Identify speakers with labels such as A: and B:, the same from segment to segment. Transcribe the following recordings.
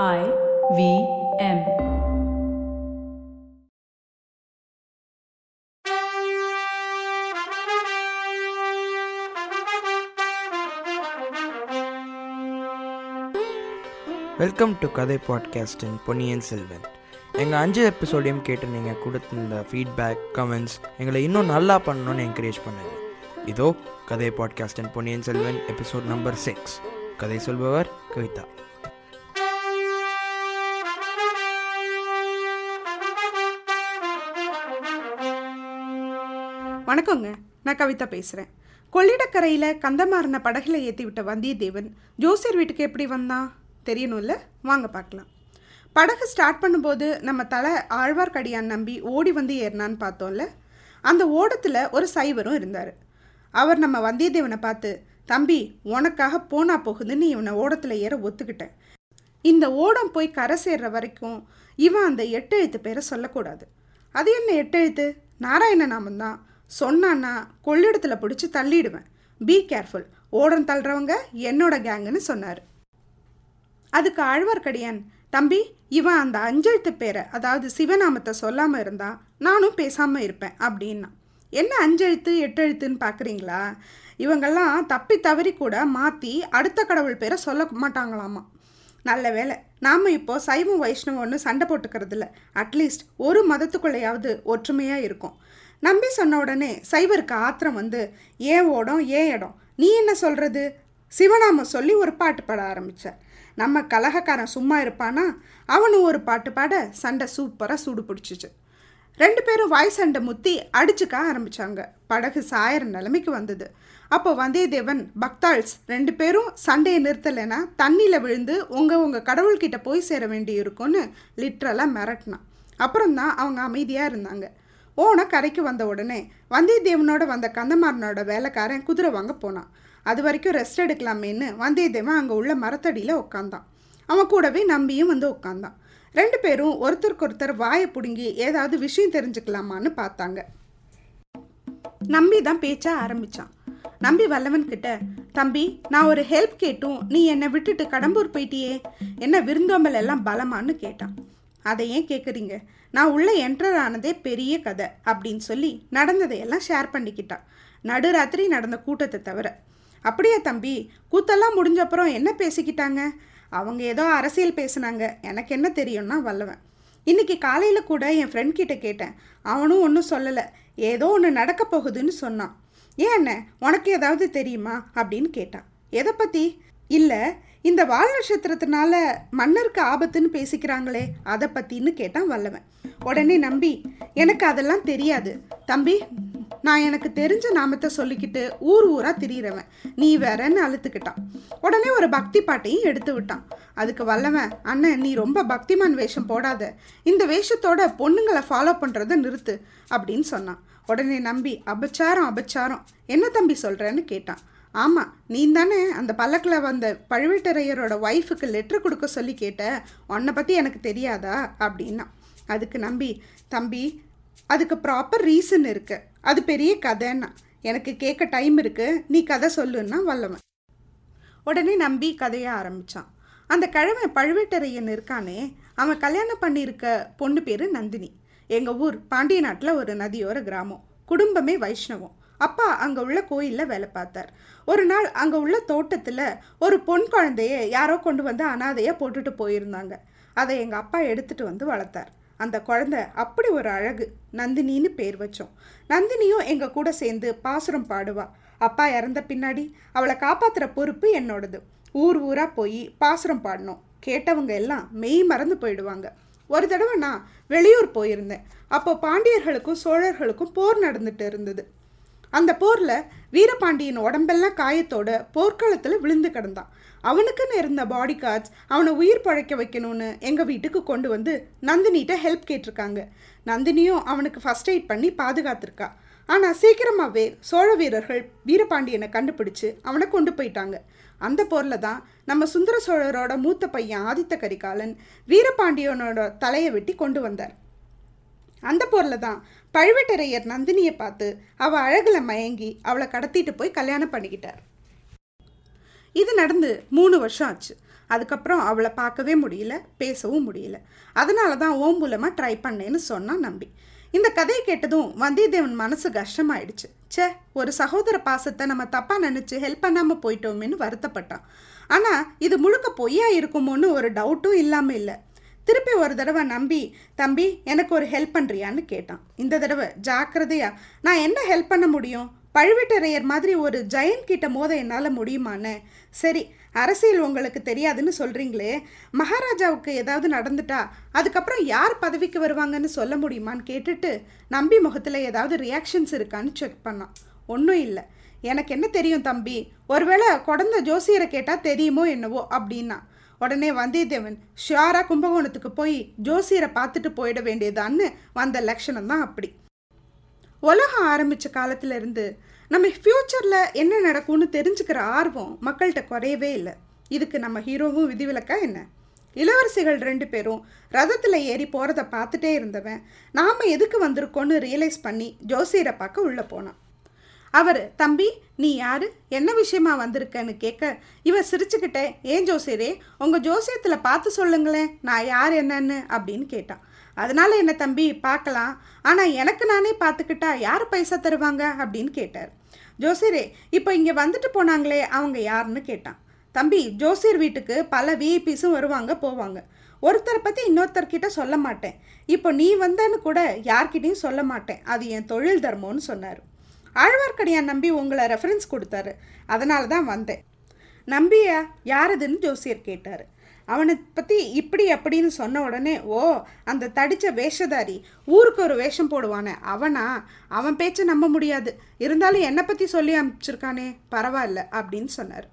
A: I V M.
B: Welcome to கதை பாட்காஸ்டின் பொன்னியின் செல்வன் எங்கள் அஞ்சு எபிசோடையும் கேட்டு நீங்கள் கொடுத்துருந்த ஃபீட்பேக் கமெண்ட்ஸ் எங்களை இன்னும் நல்லா பண்ணணும்னு என்கரேஜ் பண்ணுங்க. இதோ கதை பாட்காஸ்டின் Ponniyin Selvan episode number six கதை சொல்பவர் கவிதா.
C: வணக்கங்க. நான் கவிதா பேசுகிறேன் கொள்ளிடக்கரையில் கந்தமாறன படகுல ஏற்றி விட்ட வந்தியத்தேவன் ஜோசியர் வீட்டுக்கு எப்படி வந்தான் தெரியணும்ல? வாங்க பார்க்கலாம். படகு ஸ்டார்ட் பண்ணும்போது நம்ம தலை ஆழ்வார்க்கடியான் நம்பி ஓடி வந்து ஏறினான்னு பார்த்தோம்ல? அந்த ஓடத்தில் ஒரு சைவரும் இருந்தார். அவர் நம்ம வந்தியத்தேவனை பார்த்து தம்பி உனக்காக போனா போகுதுன்னு இவனை ஓடத்தில் ஏற ஒத்துக்கிட்டேன். இந்த ஓடம் போய் கரை சேர்ற வரைக்கும் இவன் அந்த எட்டு எழுத்து பேரை சொல்லக்கூடாது. அது என்ன எட்டு எழுத்து நாராயண நாமம் தான் சொன்னான்னா கொள்ளிடத்தில் பிடிச்சி தள்ளிடுவேன். பி கேர்ஃபுல் ஓடம் தள்ளுறவங்க என்னோட கேங்குன்னு சொன்னார். அதுக்கு ஆழ்வார்க்கடியான் தம்பி இவன் அந்த அஞ்செழுத்து பேரை அதாவது சிவநாமத்தை சொல்லாமல் இருந்தா நானும் பேசாமல் இருப்பேன் அப்படின்னா. என்ன அஞ்செழுத்து எட்டெழுத்துன்னு பார்க்குறீங்களா இவங்கெல்லாம் தப்பி தவறி கூட மாற்றி அடுத்த கடவுள் பேரை சொல்ல மாட்டாங்களாமா? நல்ல வேலை நாம் இப்போ சைவம் வைஷ்ணவம்னு சண்டை போட்டுக்கிறது இல்லை அட்லீஸ்ட் ஒரு மதத்துக்குள்ளேயாவது ஒற்றுமையாக இருக்கும். நம்பி சொன்ன உடனே சைவருக்கு ஆத்திரம் வந்து ஏன் ஓடம்? ஏன் இடம்? நீ என்ன சொல்கிறது சிவநாம சொல்லி ஒரு பாட்டு பாட ஆரம்பித்தார் நம்ம கலகக்காரன் சும்மா இருப்பானா? அவனும் ஒரு பாட்டு பாட சண்டை சூப்பராக சூடு பிடிச்சிச்சு. ரெண்டு பேரும் வாய் சண்டை முத்தி அடிச்சுக்க ஆரம்பிச்சாங்க. படகு சாயிற நிலைமைக்கு வந்தது. அப்போ வந்தியத்தேவன் பக்தாள்ஸ் ரெண்டு பேரும் சண்டையை நிறுத்தலைன்னா தண்ணியில் விழுந்து உங்கள் உங்கள் கடவுள்கிட்ட போய் சேர வேண்டி இருக்கும்னு லிட்ரலாக மிரட்டினான். அப்புறம் தான் அவங்க அமைதியாக இருந்தாங்க. ஓன கரைக்கு வந்த உடனே வந்தியத்தேவனோட வந்த கந்தமாறனோட வேலைக்காரன் குதிரை வாங்க போனான். அது வரைக்கும் ரெஸ்ட் எடுக்கலாமேன்னு வந்தியத்தேவன் அங்கே உள்ள மரத்தடியில் உட்காந்தான் அவன் கூடவே நம்பியும் வந்து உட்காந்தான் ரெண்டு பேரும் ஒருத்தருக்கு ஒருத்தர் வாயை பிடுங்கி ஏதாவது விஷயம் தெரிஞ்சுக்கலாமான்னு பார்த்தாங்க. நம்பி தான் பேச்ச ஆரம்பிச்சான். நம்பி வல்லவன் கிட்ட தம்பி நான் ஒரு ஹெல்ப் கேட்டும். நீ என்னை விட்டுட்டு கடம்பூர் போயிட்டியே? என்ன விருந்தோம்பல் எல்லாம் பலமான்னு கேட்டான். அதை ஏன் கேட்குறீங்க நான் உள்ளே என்டர் ஆனதே பெரிய கதை அப்படின்னு சொல்லி நடந்ததையெல்லாம் ஷேர் பண்ணிக்கிட்டான் நடுராத்திரி நடந்த கூட்டத்தை தவிர. அப்படியா தம்பி கூத்தெல்லாம் முடிஞ்சப்புறம் என்ன பேசிக்கிட்டாங்க? அவங்க ஏதோ அரசியல் பேசுனாங்க. எனக்கு என்ன தெரியும்னா வல்லவன். இன்னைக்கு காலையில் கூட என் ஃப்ரெண்ட் கிட்ட கேட்டேன். அவனும் ஒன்றும் சொல்லலை. ஏதோ ஒன்று நடக்க போகுதுன்னு சொன்னான். ஏன் அண்ணே உனக்கு ஏதாவது தெரியுமா? அப்படின்னு கேட்டான். எதை பற்றி இல்லை இந்த வால் நட்சத்திரத்தினால மன்னருக்கு ஆபத்துன்னு பேசிக்கிறாங்களே அதை பற்றின்னு கேட்டான் வல்லவன். உடனே நம்பி எனக்கு அதெல்லாம் தெரியாது. தம்பி நான் எனக்கு தெரிஞ்ச நாமத்தை சொல்லிக்கிட்டு ஊர் ஊராக திரியிறவன். நீ வேறன்னு அழுத்துக்கிட்டான். உடனே ஒரு பக்தி பாட்டையும் எடுத்து விட்டான். அதுக்கு வல்லவன் அண்ணன் நீ ரொம்ப பக்திமான் வேஷம் போடாத. இந்த வேஷத்தோட பொண்ணுங்களை ஃபாலோ பண்ணுறதை நிறுத்து அப்படின்னு சொன்னான். உடனே நம்பி அபச்சாரம் அபச்சாரம். என்ன தம்பி சொல்கிறேன்னு கேட்டான். ஆமாம் நீ தானே அந்த பல்லக்கில் வந்த பழுவேட்டரையரோட ஒய்ஃபுக்கு லெட்ரு கொடுக்க சொல்லி கேட்ட உன்னை பற்றி எனக்கு தெரியாதா? அப்படின்னா அதுக்கு நம்பி தம்பி அதுக்கு ப்ராப்பர் ரீசன் இருக்கு. அது பெரிய கதைன்னா எனக்கு கேட்க டைம் இருக்கு. நீ கதை சொல்லுன்னா வல்லவன். உடனே நம்பி கதைய ஆரம்பிச்சான். அந்த கிழவன் பழுவேட்டரையன் இருக்கானே அவன் கல்யாணம் பண்ணியிருக்க பொண்ணு பேர் நந்தினி. எங்கள் ஊர் பாண்டிய நாட்டில் ஒரு நதியோர கிராமம். குடும்பமே வைஷ்ணவம். அப்பா அங்கே உள்ள கோயிலில் வேலை பார்த்தார். ஒரு நாள் அங்கே உள்ள தோட்டத்தில் ஒரு பொன் குழந்தைய யாரோ கொண்டு வந்து அனாதையாக போட்டுட்டு போயிருந்தாங்க. அதை எங்கள் அப்பா எடுத்துகிட்டு வந்து வளர்த்தார். அந்த குழந்தை அப்படி ஒரு அழகு நந்தினின்னு பேர் வச்சோம். நந்தினியும் எங்கள் கூட சேர்ந்து பாசுரம் பாடுவா. அப்பா இறந்த பின்னாடி அவளை காப்பாற்றுற பொறுப்பு என்னோடது. ஊர் ஊராக போய் பாசுரம் பாடணும். கேட்டவங்க எல்லாம் மெய் மறந்து போயிடுவாங்க. ஒரு தடவை நான் வெளியூர் போயிருந்தேன். அப்போ பாண்டியர்களுக்கும் சோழர்களுக்கும் போர் நடந்துட்டு இருந்தது. அந்த போரில் வீரபாண்டியன் உடம்பெல்லாம் காயத்தோட போர்க்களத்தில் விழுந்து கிடந்தான். அவனுக்குன்னு இருந்த பாடி கார்ட்ஸ் அவனை உயிர் பழைக்க வைக்கணும்னு எங்கள் வீட்டுக்கு கொண்டு வந்து நந்தினிகிட்ட ஹெல்ப் கேட்டிருக்காங்க. நந்தினியும் அவனுக்கு ஃபஸ்ட் எய்ட் பண்ணி பாதுகாத்திருக்கா. ஆனால் சீக்கிரமாகவே சோழ வீரர்கள் வீரபாண்டியனை கண்டுபிடிச்சு அவனை கொண்டு போயிட்டாங்க. அந்த போரில் தான் நம்ம சுந்தர சோழரோட மூத்த பையன் ஆதித்த கரிகாலன் வீரபாண்டியனோட தலையை வெட்டி கொண்டு வந்தார். அந்த போரில் தான். பழுவேட்டரையர் நந்தினியை பார்த்து அவள் அழகில் மயங்கி அவளை கடத்திட்டு போய் கல்யாணம் பண்ணிக்கிட்டார். இது நடந்து மூணு வருஷம் ஆச்சு. அதுக்கப்புறம் அவளை பார்க்கவே முடியல பேசவும் முடியல. அதனால தான் ஓம் மூலமாக ட்ரை பண்ணேன்னு சொன்னான் நம்பி. இந்த கதையை கேட்டதும் வந்தியத்தேவன் மனசு கஷ்டமாயிடுச்சு. ச்சே ஒரு சகோதர பாசத்தை நம்ம தப்பாக நினச்சி ஹெல்ப் பண்ணாமல் போயிட்டோமேன்னு வருத்தப்பட்டான். ஆனால் இது முழுக்க பொய்யா இருக்குமோன்னு ஒரு டவுட்டும் இல்லாமல் இல்லை. திருப்பி ஒரு தடவை நம்பி தம்பி எனக்கு ஒரு ஹெல்ப் பண்ணுறியான்னு கேட்டான். இந்த தடவை ஜாக்கிரதையா நான் என்ன ஹெல்ப் பண்ண முடியும்? பழுவேட்டரையர் மாதிரி ஒரு ஜெயன் கிட்ட மோத என்னால் முடியுமான்னு? சரி அரசியல் உங்களுக்கு தெரியாதுன்னு சொல்கிறீங்களே மகாராஜாவுக்கு ஏதாவது நடந்துட்டா அதுக்கப்புறம் யார் பதவிக்கு வருவாங்கன்னு சொல்ல முடியுமான்னு கேட்டுட்டு நம்பி முகத்தில் ஏதாவது ரியாக்ஷன்ஸ் இருக்கான்னு செக் பண்ணான். ஒன்றும் இல்லை. எனக்கு என்ன தெரியும் தம்பி? ஒருவேளை குடந்த ஜோசியரை கேட்டால் தெரியுமோ என்னவோ? அப்படின்னா உடனே வந்தியத்தேவன் ஷியாராக கும்பகோணத்துக்கு போய் ஜோசியரை பார்த்துட்டு போயிட வேண்டியதான்னு வந்த லட்சணம் தான் அப்படி. உலகம் ஆரம்பித்த காலத்திலேருந்து நம்ம ஃப்யூச்சரில் என்ன நடக்கும்னு தெரிஞ்சுக்கிற ஆர்வம் மக்கள்கிட்ட குறையவே இல்லை. இதுக்கு நம்ம ஹீரோவும் விதிவிலக்கா என்ன? இளவரசிகள் ரெண்டு பேரும் ரதத்தில் ஏறி போகிறத பார்த்துட்டே இருந்தவன் நாம் எதுக்கு வந்திருக்கோன்னு ரியலைஸ் பண்ணி ஜோசியரை பார்க்க உள்ளே போனான். அவர் தம்பி நீ யாரு? என்ன விஷயமா வந்திருக்கன்னு கேட்க இவர் சிரிச்சுக்கிட்டே ஏன் ஜோசியரே உங்கள் ஜோசியத்தில் பார்த்து சொல்லுங்களேன் நான் யார் என்னன்னு? அப்படின்னு கேட்டான் அதனால என்ன தம்பி பார்க்கலாம். ஆனால் எனக்கு நானே பார்த்துக்கிட்டா யார் பைசா தருவாங்க? அப்படின்னு கேட்டார். ஜோசியரே இப்போ இங்கே வந்துட்டு போனாங்களே அவங்க யாருன்னு? கேட்டான். தம்பி ஜோசியர் வீட்டுக்கு பல விஐபிஸும் வருவாங்க போவாங்க. ஒருத்தரை பற்றி இன்னொருத்தர்கிட்ட சொல்ல மாட்டேன். இப்போ நீ வந்தேன்னு கூட யார்கிட்டையும் சொல்ல மாட்டேன். அது என் தொழில் தர்மம்னு சொன்னார். ஆழ்வார்க்கடியான் நம்பி உங்களை ரெஃபரன்ஸ் கொடுத்தாரு. அதனால தான் வந்தேன். நம்பியா யாரதுன்னு ஜோசியர் கேட்டார். அவனை பற்றி இப்படி அப்படின்னு சொன்ன உடனே ஓ அந்த தடித்த வேஷதாரி ஊருக்கு ஒரு வேஷம் போடுவானே அவனா? அவன் பேச்சை நம்ப முடியாது. இருந்தாலும் என்னை பற்றி சொல்லி அனுப்பிச்சிருக்கானே பரவாயில்ல அப்படின்னு சொன்னார்.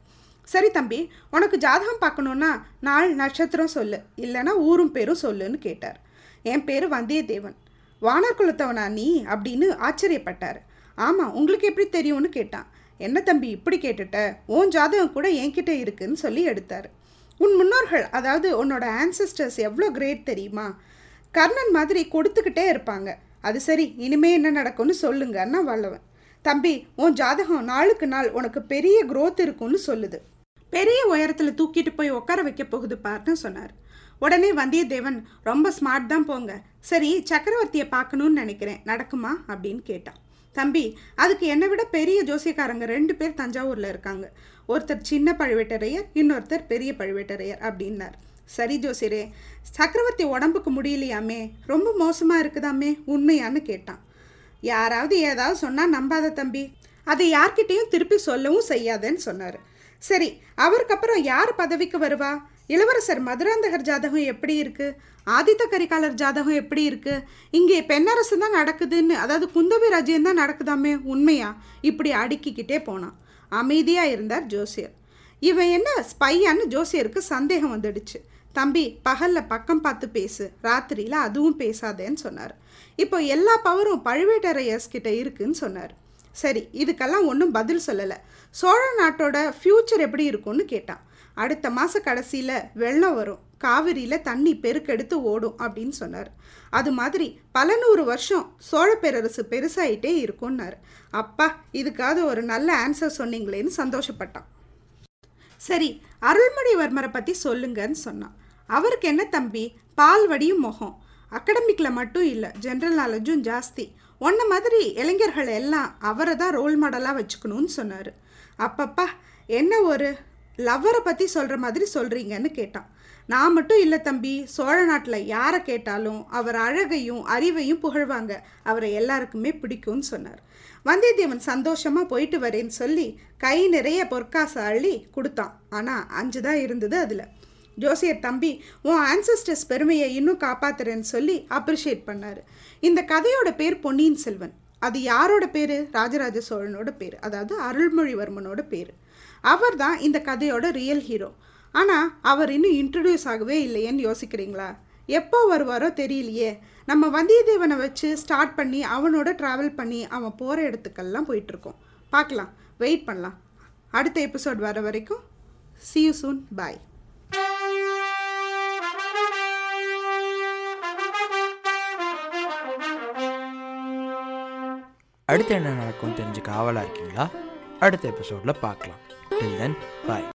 C: சரி தம்பி உனக்கு ஜாதகம் பார்க்கணுன்னா நாள் நட்சத்திரம் சொல்லு இல்லைன்னா ஊரும் பேரும் சொல்லுன்னு கேட்டார். என் பேர் வந்தியத்தேவன். வானர் குலத்தவனா நீ? அப்படின்னு ஆச்சரியப்பட்டார். ஆமாம் உங்களுக்கு எப்படி தெரியும்னு கேட்டான். என்ன தம்பி இப்படி கேட்டுட்ட? உன் ஜாதகம் கூட என்கிட்ட இருக்குன்னு சொல்லி எடுத்தார். உன் முன்னோர்கள் அதாவது உன்னோட ஆன்சஸ்டர்ஸ் எவ்வளோ கிரேட் தெரியுமா? கர்ணன் மாதிரி கொடுத்துக்கிட்டே இருப்பாங்க. அது சரி இனிமே என்ன நடக்கும்னு சொல்லுங்கன்னா வல்லவன். தம்பி உன் ஜாதகம் நாளுக்கு நாள் உனக்கு பெரிய குரோத் இருக்கும்னு சொல்லுது. பெரிய உயரத்தில் தூக்கிட்டு போய் உட்கார வைக்க போகுது பார்ன்னு சொன்னார். உடனே வந்தியத்தேவன் ரொம்ப ஸ்மார்ட் தான் போங்க. சரி சக்கரவர்த்தியை பார்க்கணும்னு நினைக்கிறேன். நடக்குமா? அப்படின்னு கேட்டான். தம்பி அதுக்கு என்னை விட பெரிய ஜோசியக்காரங்க ரெண்டு பேர் தஞ்சாவூரில் இருக்காங்க. ஒருத்தர் சின்ன பழுவேட்டரையர் இன்னொருத்தர் பெரிய பழுவேட்டரையர் அப்படின்னார். சரி ஜோசியரே சக்கரவர்த்தி உடம்புக்கு முடியலையாமே? ரொம்ப மோசமாக இருக்குதாமே? உண்மையான்னு கேட்டான். யாராவது ஏதாவது சொன்னால் நம்பாத தம்பி. அதை யார்கிட்டேயும் திருப்பி சொல்லவும் செய்யாதேன்னு சொன்னார். சரி அவருக்கு அப்புறம் யார் பதவிக்கு வருவா? இளவரசர் மதுராந்தகர் ஜாதகம் எப்படி இருக்குது ஆதித்த கரிகாலர் ஜாதகம் எப்படி இருக்குது இங்கே பெண்ணரசு தான் நடக்குதுன்னு அதாவது குந்தவி ராஜ்யம் தான் நடக்குதாமே உண்மையா? இப்படி அடுக்கிக்கிட்டே போனான். அமைதியாக இருந்தார் ஜோசியர். இவன் என்ன ஸ்பையான்னு ஜோசியருக்கு சந்தேகம் வந்துடுச்சு. தம்பி பகல்ல பக்கம் பார்த்து பேசு ராத்திரியில் அதுவும் பேசாதேன்னு சொன்னார். இப்போ எல்லா பவரும் பழுவேட்டரையர்ஸ் கிட்ட இருக்குன்னு சொன்னார். சரி இதுக்கெல்லாம் ஒன்றும் பதில் சொல்லலை. சோழ நாட்டோட ஃப்யூச்சர் எப்படி இருக்கும்னு கேட்டான். அடுத்த மாத கடைசியில் வெள்ளம் வரும். காவிரியில் தண்ணி பெருக்கெடுத்து ஓடும் அப்படின்னு சொன்னார். அது மாதிரி பல நூறு வருஷம் சோழ பேரரசு பெருசாயிட்டே இருக்கும்னாரு. அப்பா இதுக்காவது ஒரு நல்ல ஆன்சர் சொன்னீங்களேன்னு சந்தோஷப்பட்டான். சரி அருள்மொழிவர்மரை பற்றி சொல்லுங்கன்னு சொன்னான். அவருக்கு என்ன தம்பி? பால் வடியும் முகம். அகடமிக்கில் மட்டும் இல்லை ஜென்ரல் நாலேஜும் ஜாஸ்தி. ஒன்ன மாதிரி இளைஞர்கள் எல்லாம் அவரை தான் ரோல் மாடலாக வச்சுக்கணும்னு சொன்னார். அப்பப்பா என்ன ஒரு லவ்வரை பற்றி சொல்கிற மாதிரி சொல்கிறீங்கன்னு கேட்டான். நான் மட்டும் இல்லை தம்பி சோழ நாட்டில் யாரை கேட்டாலும் அவர் அழகையும் அறிவையும் புகழ்வாங்க. அவரை எல்லாருக்குமே பிடிக்கும்னு சொன்னார். வந்தியத்தேவன் சந்தோஷமாக போயிட்டு வரேன்னு சொல்லி கை நிறைய பொற்காசை அள்ளி கொடுத்தான். ஆனால் அஞ்சு தான் இருந்தது அதில். ஜோசியர் தம்பி உன் ஆன்சஸ்டர்ஸ் பெருமையை இன்னும் காப்பாத்துறேன்னு சொல்லி அப்ரிஷியேட் பண்ணார். இந்த கதையோட பேர் பொன்னியின் செல்வன். அது யாரோட பேர்? ராஜராஜ சோழனோட பேர். அதாவது அருள்மொழிவர்மனோட பேர். அவர் தான் இந்த கதையோட ரியல் ஹீரோ ஆனால் அவர் இன்னும் இன்ட்ரடியூஸ் ஆகவே இல்லையேன்னு யோசிக்கிறீங்களா? எப்போ வருவாரோ தெரியலையே. நம்ம வந்தியத்தேவனை வச்சு ஸ்டார்ட் பண்ணி அவனோட ட்ராவல் பண்ணி அவன் போகிற இடத்துக்கெல்லாம் போயிட்டுருக்கோம். பார்க்கலாம். வெயிட் பண்ணலாம். அடுத்த எபிசோட் வர வரைக்கும் see சூன் பாய்
B: அடுத்து என்ன நடக்கும் தெரிஞ்சுக்க ஆவலாக இருக்கீங்களா? அடுத்த எபிசோடில் பார்க்கலாம். டில் தென் பாய்